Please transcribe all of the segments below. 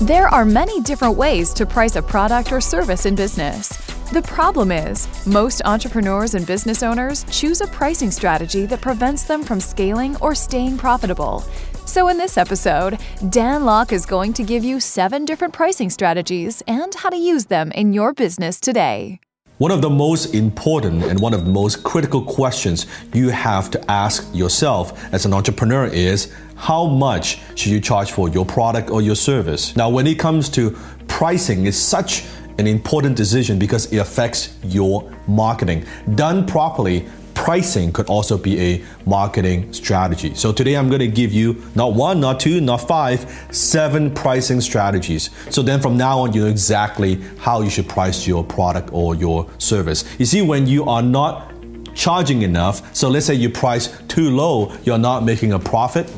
There are many different ways to price a product or service in business. The problem is, most entrepreneurs and business owners choose a pricing strategy that prevents them from scaling or staying profitable. So, in this episode, Dan Lok is going to give you seven different pricing strategies and how to use them in your business today. One of the most important and one of the most critical questions you have to ask yourself as an entrepreneur is how much should you charge for your product or your service? Now, when it comes to pricing, it's such an important decision because it affects your marketing. Done properly, pricing could also be a marketing strategy. So today I'm going to give you not one, not two, not five, seven pricing strategies. So then from now on, you know exactly how you should price your product or your service. You see, when you are not charging enough, so let's say you price too low, you're not making a profit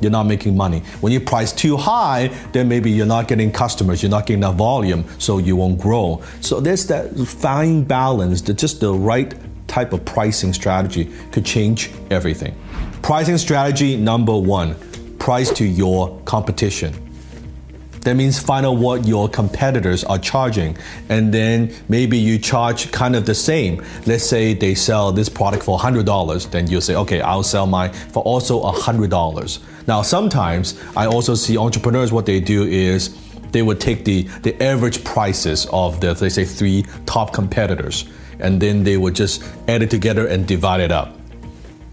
you're not making money. When you price too high, then maybe you're not getting customers, you're not getting enough volume, so you won't grow. So there's that fine balance, that just the right type of pricing strategy could change everything. Pricing strategy number one price to your competition. That means find out what your competitors are charging, and then maybe you charge kind of the same. Let's say they sell this product for $100, then you say, okay, I'll sell mine for also $100. Now, sometimes I also see entrepreneurs, what they do is they would take the, the average prices of the, they say, three top competitors, and then they would just add it together and divide it up.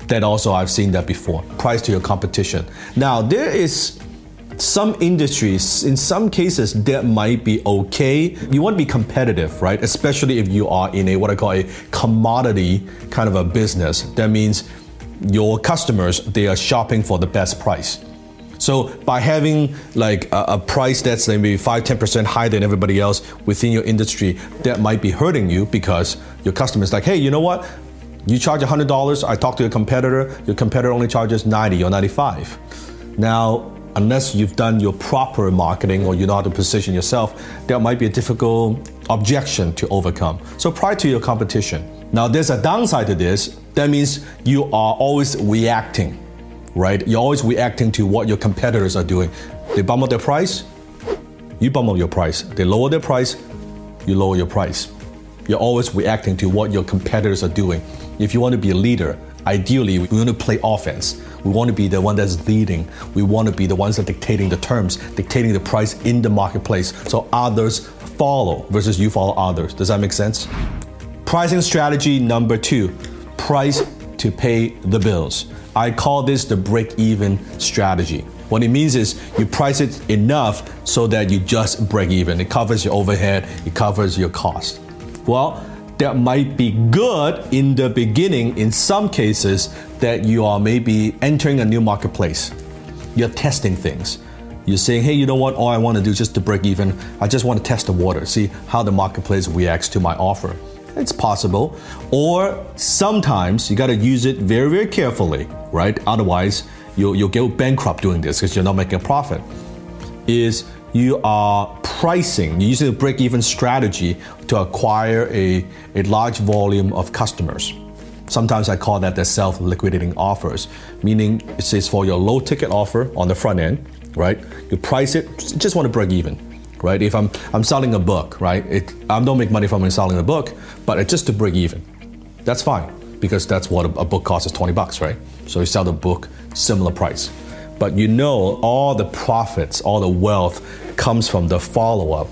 That also, I've seen that before. Price to your competition. Now, there is some industries, in some cases, that might be okay. You want to be competitive, right? Especially if you are in a what I call a commodity kind of a business. That means your customers they are shopping for the best price. So by having like a, a price that's maybe 5 10% higher than everybody else within your industry, that might be hurting you because your customer is like, hey, you know what? You charge $100, I talk to your competitor, your competitor only charges 90 or 95. Now, unless you've done your proper marketing or you know how to position yourself, there might be a difficult objection to overcome. So prior to your competition. Now there's a downside to this. That means you are always reacting, right? You're always reacting to what your competitors are doing. They bump up their price, you bump up your price. They lower their price, you lower your price. You're always reacting to what your competitors are doing. If you want to be a leader, ideally we want to play offense we want to be the one that's leading. We want to be the ones that are dictating the terms, dictating the price in the marketplace. So others follow versus you follow others. Does that make sense? Pricing strategy number two price to pay the bills. I call this the break even strategy. What it means is you price it enough so that you just break even. It covers your overhead, it covers your cost. Well, that might be good in the beginning in some cases that you are maybe entering a new marketplace. You're testing things. You're saying, hey, you know what? All I want to do is just to break even. I just want to test the water, see how the marketplace reacts to my offer. It's possible. Or sometimes you got to use it very, very carefully, right? Otherwise, you'll, you'll go bankrupt doing this because you're not making a profit. Is you are pricing, you're using a break even strategy to acquire a, a large volume of customers. Sometimes I call that the self liquidating offers, meaning it says for your low ticket offer on the front end, right? You price it, just want to break even, right? If I'm, I'm selling a book, right? It, I don't make money from selling a book, but it's just to break even. That's fine because that's what a, book costs is 20 bucks, right? So you sell the book, similar price but you know all the profits, all the wealth comes from the follow up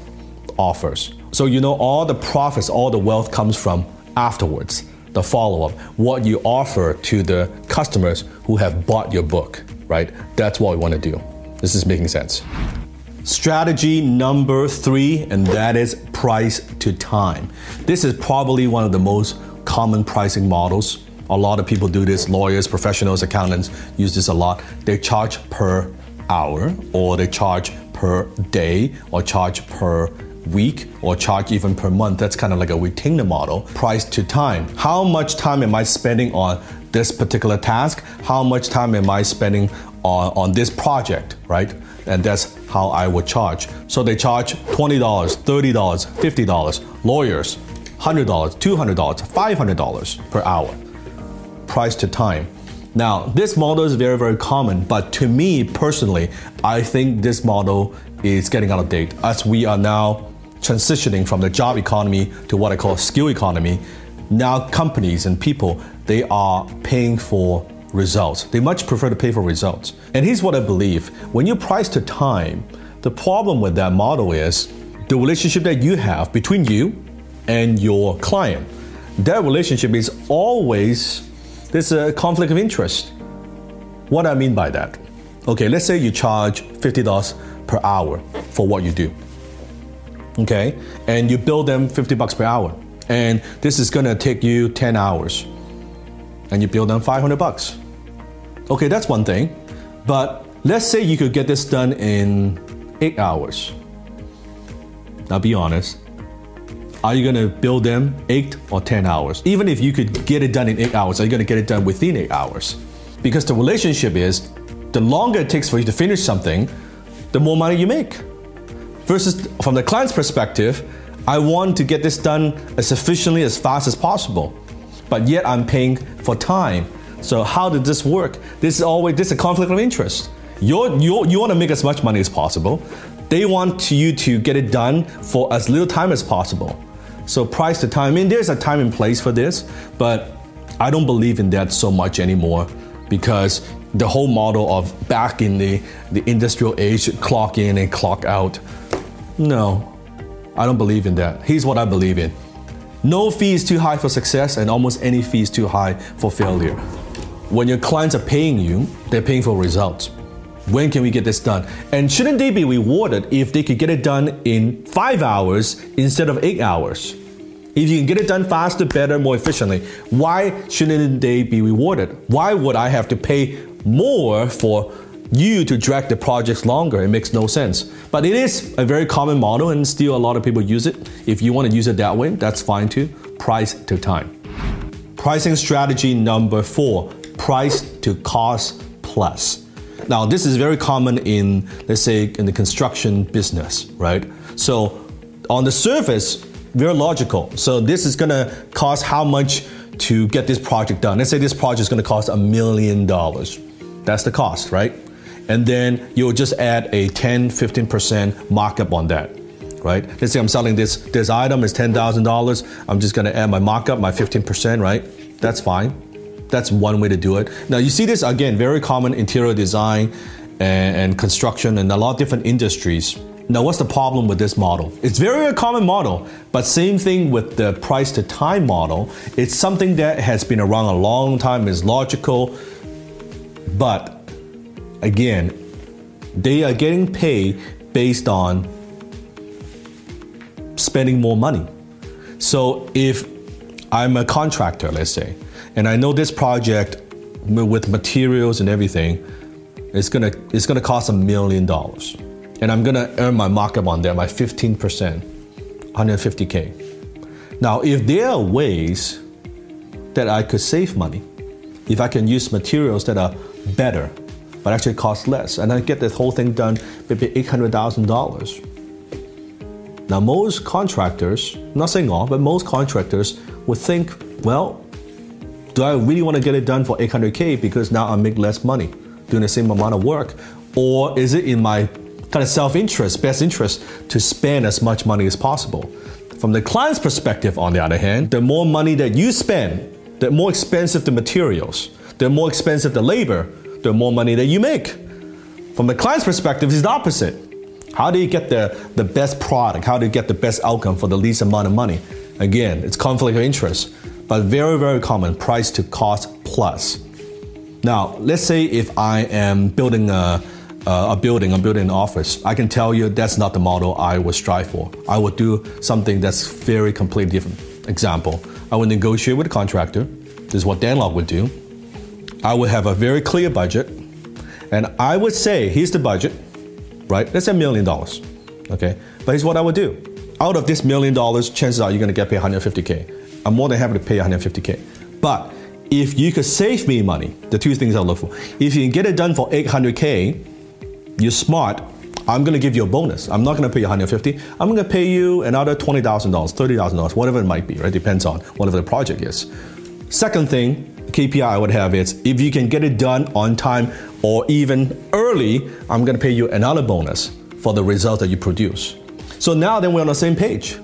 offers. So you know all the profits, all the wealth comes from afterwards, the follow up, what you offer to the customers who have bought your book, right? That's what we want to do. This is making sense. Strategy number three, and that is price to time. This is probably one of the most common pricing models. A lot of people do this, lawyers, professionals, accountants use this a lot. They charge per hour or they charge per day or charge per week or charge even per month. That's kind of like a retainer model. Price to time. How much time am I spending on this particular task? How much time am I spending on, on this project, right? And that's how I would charge. So they charge $20, $30, $50. Lawyers, $100, $200, $500 per hour. Price to time. Now, this model is very, very common, but to me personally, I think this model is getting out of date as we are now transitioning from the job economy to what I call skill economy. Now, companies and people, they are paying for results. They much prefer to pay for results. And here's what I believe when you price to time, the problem with that model is the relationship that you have between you and your client. That relationship is always there's a conflict of interest. What I mean by that? Okay, let's say you charge $50 per hour for what you do. Okay, and you bill them 50 bucks per hour. And this is gonna take you 10 hours. And you bill them 500 bucks. Okay, that's one thing. But let's say you could get this done in eight hours. Now be honest. Are you gonna bill them eight or 10 hours? Even if you could get it done in eight hours, are you gonna get it done within eight hours? Because the relationship is the longer it takes for you to finish something, the more money you make. Versus from the client's perspective, I want to get this done as efficiently as fast as possible. But yet I'm paying for time so how did this work? This is always this is a conflict of interest. You're, you you want to make as much money as possible. They want you to get it done for as little time as possible. So price to time. I mean, there's a time and place for this, but I don't believe in that so much anymore because the whole model of back in the, the industrial age, clock in and clock out. No, I don't believe in that. Here's what I believe in. No fee is too high for success, and almost any fee is too high for failure. When your clients are paying you, they're paying for results. When can we get this done? And shouldn't they be rewarded if they could get it done in five hours instead of eight hours? If you can get it done faster, better, more efficiently, why shouldn't they be rewarded? Why would I have to pay more for you to drag the projects longer? It makes no sense. But it is a very common model and still a lot of people use it. If you want to use it that way, that's fine too. Price to time. Pricing strategy number four price to cost plus. Now, this is very common in, let's say, in the construction business, right? So, on the surface, very logical. So, this is gonna cost how much to get this project done. Let's say this project is gonna cost a million dollars. That's the cost, right? And then you'll just add a 10, 15% markup on that, right? Let's say I'm selling this, this item is $10,000. I'm just gonna add my markup, my 15%, right? That's fine. That's one way to do it. Now you see this again, very common interior design and, and construction and a lot of different industries. Now, what's the problem with this model? It's very a common model, but same thing with the price to time model. It's something that has been around a long time, is logical, but again, they are getting paid based on spending more money. So if I'm a contractor, let's say, and I know this project with materials and everything is gonna it's gonna cost a million dollars. And I'm gonna earn my markup on that, my 15%, 150k. Now, if there are ways that I could save money, if I can use materials that are better, but actually cost less, and I get this whole thing done maybe $800,000. Now, most contractors, not saying all, but most contractors would think, well, do I really want to get it done for 800K because now I make less money doing the same amount of work? Or is it in my kind of self interest, best interest, to spend as much money as possible? From the client's perspective, on the other hand, the more money that you spend, the more expensive the materials, the more expensive the labor, the more money that you make. From the client's perspective, it's the opposite. How do you get the, the best product? How do you get the best outcome for the least amount of money? Again, it's conflict of interest but very, very common price to cost plus. Now, let's say if I am building a, a building, I'm building an office, I can tell you that's not the model I would strive for. I would do something that's very completely different. Example, I would negotiate with a contractor. This is what Dan Lok would do. I would have a very clear budget, and I would say, here's the budget, right? Let's say a million dollars, okay? But here's what I would do. Out of this million dollars, chances are you're gonna get paid 150K. I'm more than happy to pay 150K. But if you could save me money, the two things I look for. If you can get it done for 800K, you're smart, I'm gonna give you a bonus. I'm not gonna pay you 150. I'm gonna pay you another $20,000, $30,000, whatever it might be, right? Depends on whatever the project is. Second thing, KPI I would have is if you can get it done on time or even early, I'm gonna pay you another bonus for the result that you produce. So now then we're on the same page.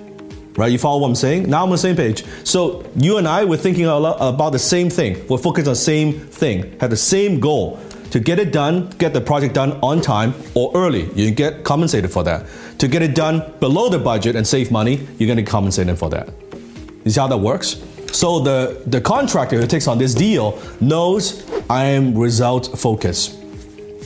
Right, you follow what I'm saying? Now I'm on the same page. So you and I, we're thinking about the same thing. We're focused on the same thing, have the same goal to get it done, get the project done on time or early. You get compensated for that. To get it done below the budget and save money, you're to compensate them for that. See how that works? So the, the contractor who takes on this deal knows I am result focused.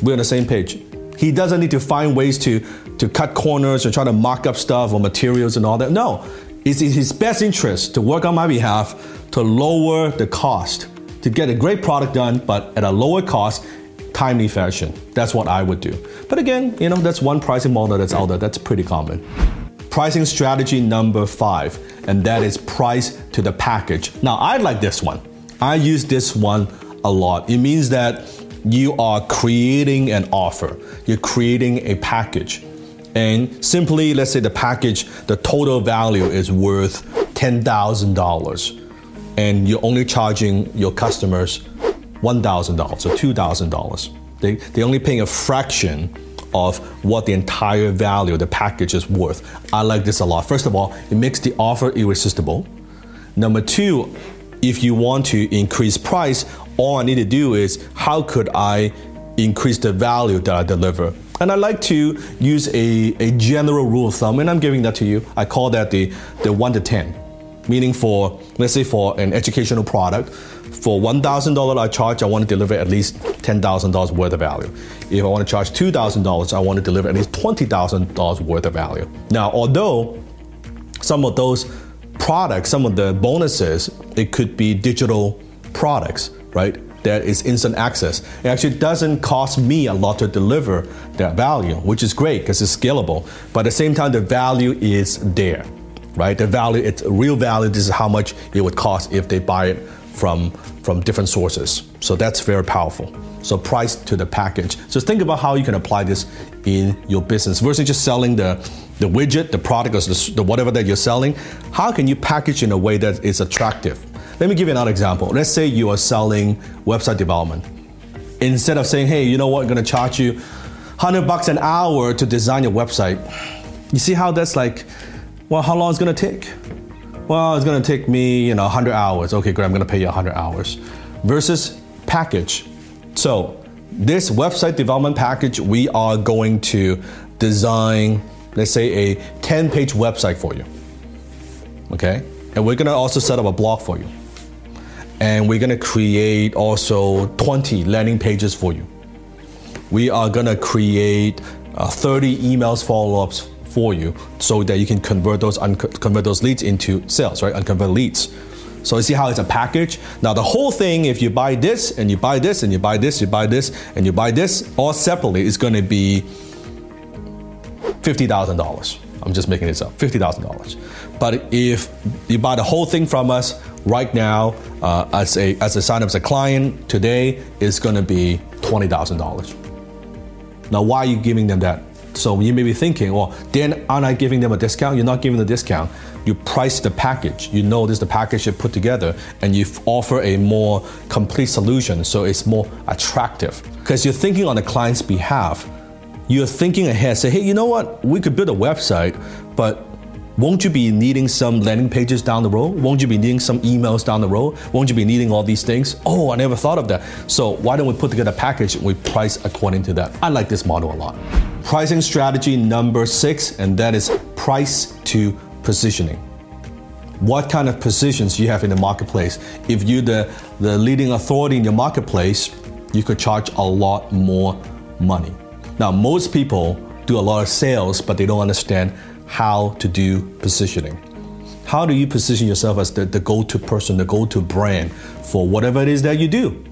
We're on the same page. He doesn't need to find ways to, to cut corners or try to mock up stuff or materials and all that. No, it's in his best interest to work on my behalf to lower the cost, to get a great product done, but at a lower cost, timely fashion. That's what I would do. But again, you know, that's one pricing model that's out there. That's pretty common. Pricing strategy number five, and that is price to the package. Now, I like this one. I use this one a lot. It means that you are creating an offer, you're creating a package. And simply, let's say the package, the total value is worth $10,000, and you're only charging your customers $1,000 or $2,000. They, they're only paying a fraction of what the entire value of the package is worth. I like this a lot. First of all, it makes the offer irresistible. Number two, if you want to increase price, all I need to do is how could I increase the value that I deliver? And I like to use a, a general rule of thumb, and I'm giving that to you. I call that the, the 1 to 10. Meaning for, let's say for an educational product, for $1,000 I charge, I want to deliver at least $10,000 worth of value. If I want to charge $2,000, I want to deliver at least $20,000 worth of value. Now, although some of those products, some of the bonuses, it could be digital products, right? That is instant access. It actually doesn't cost me a lot to deliver that value, which is great because it's scalable. But at the same time, the value is there, right? The value, it's real value. This is how much it would cost if they buy it from, from different sources. So that's very powerful. So price to the package. So think about how you can apply this in your business versus just selling the, the widget, the product, or the, the whatever that you're selling. How can you package in a way that is attractive? Let me give you another example. Let's say you are selling website development. Instead of saying, hey, you know what, I'm gonna charge you 100 bucks an hour to design your website. You see how that's like, well, how long it's gonna take? Well, it's gonna take me, you know, 100 hours. Okay, great, I'm gonna pay you 100 hours. Versus package. So, this website development package, we are going to design, let's say, a 10 page website for you. Okay? And we're gonna also set up a blog for you. And we're gonna create also 20 landing pages for you. We are gonna create uh, 30 emails follow ups for you so that you can convert those convert those leads into sales, right? Unconvert leads. So you see how it's a package. Now the whole thing, if you buy this and you buy this and you buy this, you buy this and you buy this all separately, is going to be fifty thousand dollars. I'm just making this up, fifty thousand dollars. But if you buy the whole thing from us right now, uh, as a as a sign up as a client today, it's going to be twenty thousand dollars. Now, why are you giving them that? So you may be thinking, well, then aren't I giving them a discount? You're not giving the discount. You price the package. You know this is the package you put together, and you offer a more complete solution, so it's more attractive. Because you're thinking on the client's behalf. You're thinking ahead. Say, hey, you know what? We could build a website, but won't you be needing some landing pages down the road? Won't you be needing some emails down the road? Won't you be needing all these things? Oh, I never thought of that. So why don't we put together a package and we price according to that? I like this model a lot. Pricing strategy number six, and that is price to positioning. What kind of positions you have in the marketplace? If you're the, the leading authority in your marketplace, you could charge a lot more money. Now, most people do a lot of sales, but they don't understand how to do positioning. How do you position yourself as the, the go to person, the go to brand for whatever it is that you do,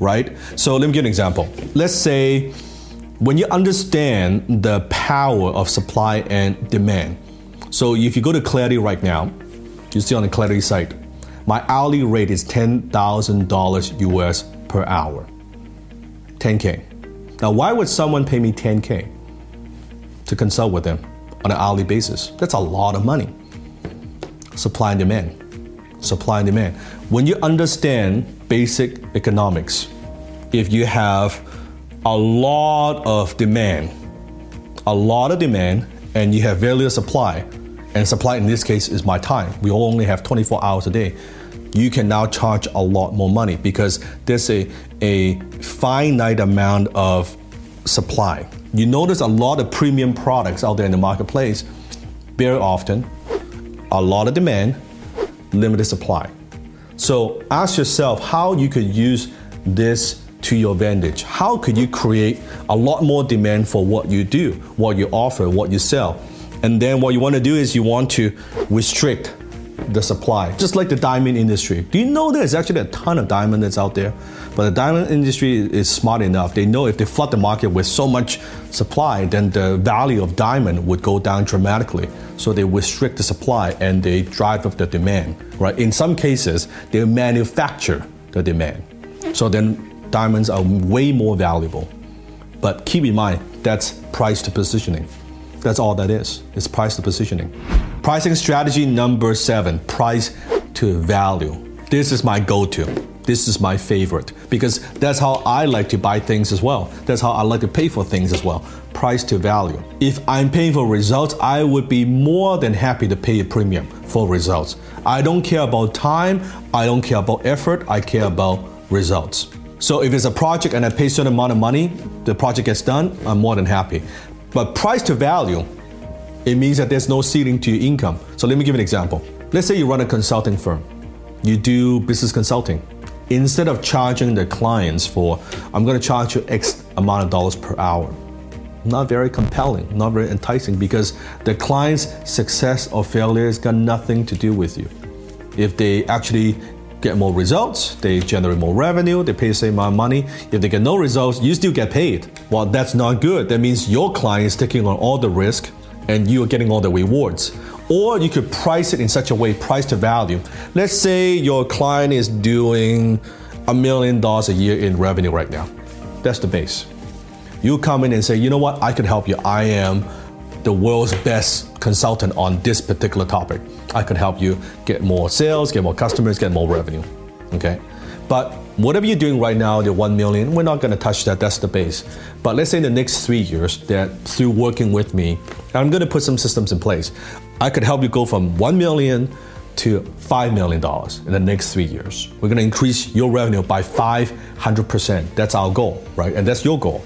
right? So let me give an example. Let's say when you understand the power of supply and demand, so if you go to Clarity right now, you see on the Clarity site, my hourly rate is $10,000 US per hour. 10K. Now, why would someone pay me 10K to consult with them on an hourly basis? That's a lot of money. Supply and demand. Supply and demand. When you understand basic economics, if you have a lot of demand, a lot of demand, and you have very little supply, and supply in this case is my time. We only have 24 hours a day. You can now charge a lot more money because there's a, a finite amount of supply. You notice a lot of premium products out there in the marketplace very often, a lot of demand, limited supply. So ask yourself how you could use this to your advantage. How could you create a lot more demand for what you do, what you offer, what you sell? And then what you want to do is you want to restrict the supply, just like the diamond industry. Do you know there's actually a ton of diamond that's out there? But the diamond industry is smart enough. They know if they flood the market with so much supply, then the value of diamond would go down dramatically. So they restrict the supply and they drive up the demand. Right? In some cases, they manufacture the demand. So then diamonds are way more valuable. But keep in mind, that's price to positioning. That's all that is. It's price to positioning. Pricing strategy number seven price to value. This is my go to. This is my favorite because that's how I like to buy things as well. That's how I like to pay for things as well. Price to value. If I'm paying for results, I would be more than happy to pay a premium for results. I don't care about time, I don't care about effort, I care about results. So if it's a project and I pay a certain amount of money, the project gets done, I'm more than happy. But price to value, it means that there's no ceiling to your income. So let me give an example. Let's say you run a consulting firm. You do business consulting. Instead of charging the clients for, I'm going to charge you X amount of dollars per hour. Not very compelling, not very enticing because the client's success or failure has got nothing to do with you. If they actually get more results, they generate more revenue, they pay the same amount of money. If they get no results, you still get paid. Well, that's not good. That means your client is taking on all the risk and you are getting all the rewards. Or you could price it in such a way, price to value. Let's say your client is doing a million dollars a year in revenue right now. That's the base. You come in and say, you know what, I could help you. I am the world's best consultant on this particular topic. I could help you get more sales, get more customers, get more revenue. Okay? But whatever you're doing right now, the 1 million, we're not going to touch that. That's the base. But let's say in the next three years, that through working with me, I'm going to put some systems in place. I could help you go from 1 million to $5 million in the next three years. We're going to increase your revenue by 500%. That's our goal, right? And that's your goal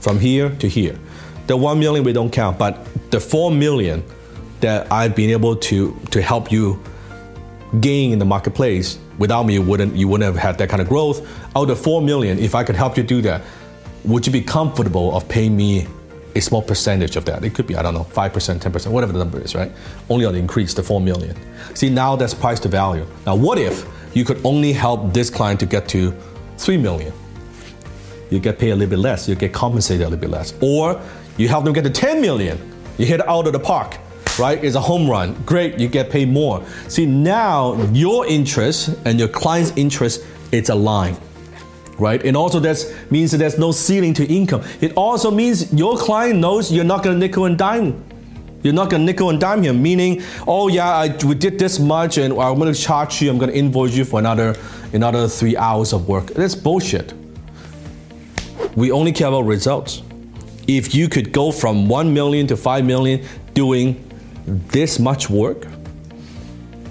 from here to here. The 1 million we don't count, but the 4 million that I've been able to, to help you gain in the marketplace, without me, you wouldn't, you wouldn't have had that kind of growth. Out of 4 million, if I could help you do that, would you be comfortable of paying me a small percentage of that? It could be, I don't know, 5%, 10%, whatever the number is, right? Only on the increase, the 4 million. See, now that's price to value. Now, what if you could only help this client to get to 3 million? You get paid a little bit less, you get compensated a little bit less. Or you help them get to 10 million. You hit out of the park, right? It's a home run. Great, you get paid more. See, now your interest and your client's interest, it's aligned. Right? And also that means that there's no ceiling to income. It also means your client knows you're not gonna nickel and dime you're not gonna nickel and dime him, meaning, oh yeah, I, we did this much and I'm gonna charge you, I'm gonna invoice you for another another three hours of work. That's bullshit. We only care about results if you could go from 1 million to 5 million doing this much work,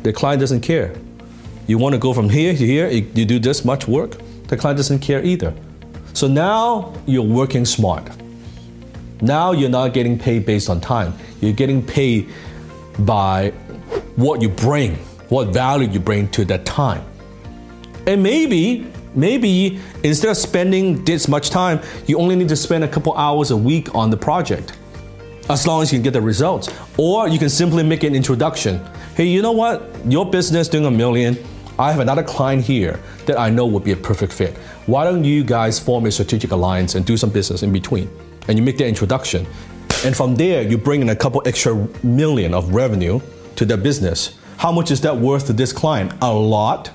the client doesn't care. You want to go from here to here, you do this much work, the client doesn't care either. So now you're working smart. Now you're not getting paid based on time. You're getting paid by what you bring, what value you bring to that time. And maybe Maybe instead of spending this much time, you only need to spend a couple hours a week on the project, as long as you can get the results. Or you can simply make an introduction. Hey, you know what? Your business doing a million. I have another client here that I know would be a perfect fit. Why don't you guys form a strategic alliance and do some business in between? and you make the introduction. And from there, you bring in a couple extra million of revenue to their business. How much is that worth to this client? A lot.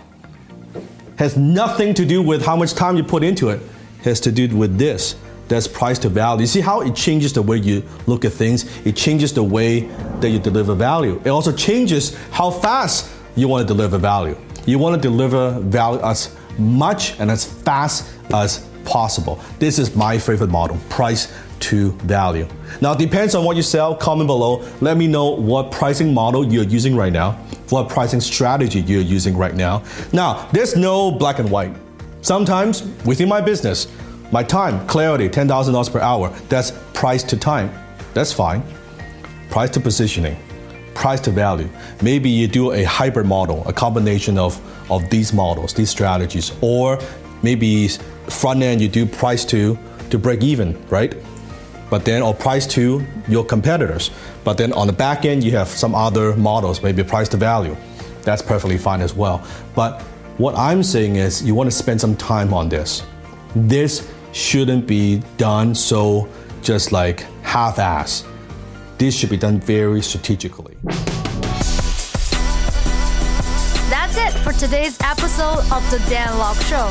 Has nothing to do with how much time you put into it. Has to do with this. That's price to value. You see how it changes the way you look at things. It changes the way that you deliver value. It also changes how fast you want to deliver value. You want to deliver value as much and as fast as possible. This is my favorite model, price to value. Now, it depends on what you sell. Comment below. Let me know what pricing model you're using right now, what pricing strategy you're using right now. Now, there's no black and white. Sometimes within my business, my time, clarity, $10,000 per hour, that's price to time. That's fine. Price to positioning, price to value. Maybe you do a hybrid model, a combination of, of these models, these strategies, or maybe front end you do price to to break even, right? But then or price to your competitors. But then on the back end you have some other models, maybe price to value. That's perfectly fine as well. But what I'm saying is you want to spend some time on this. This shouldn't be done so just like half ass. This should be done very strategically. That's it for today's episode of The Dan Lok Show.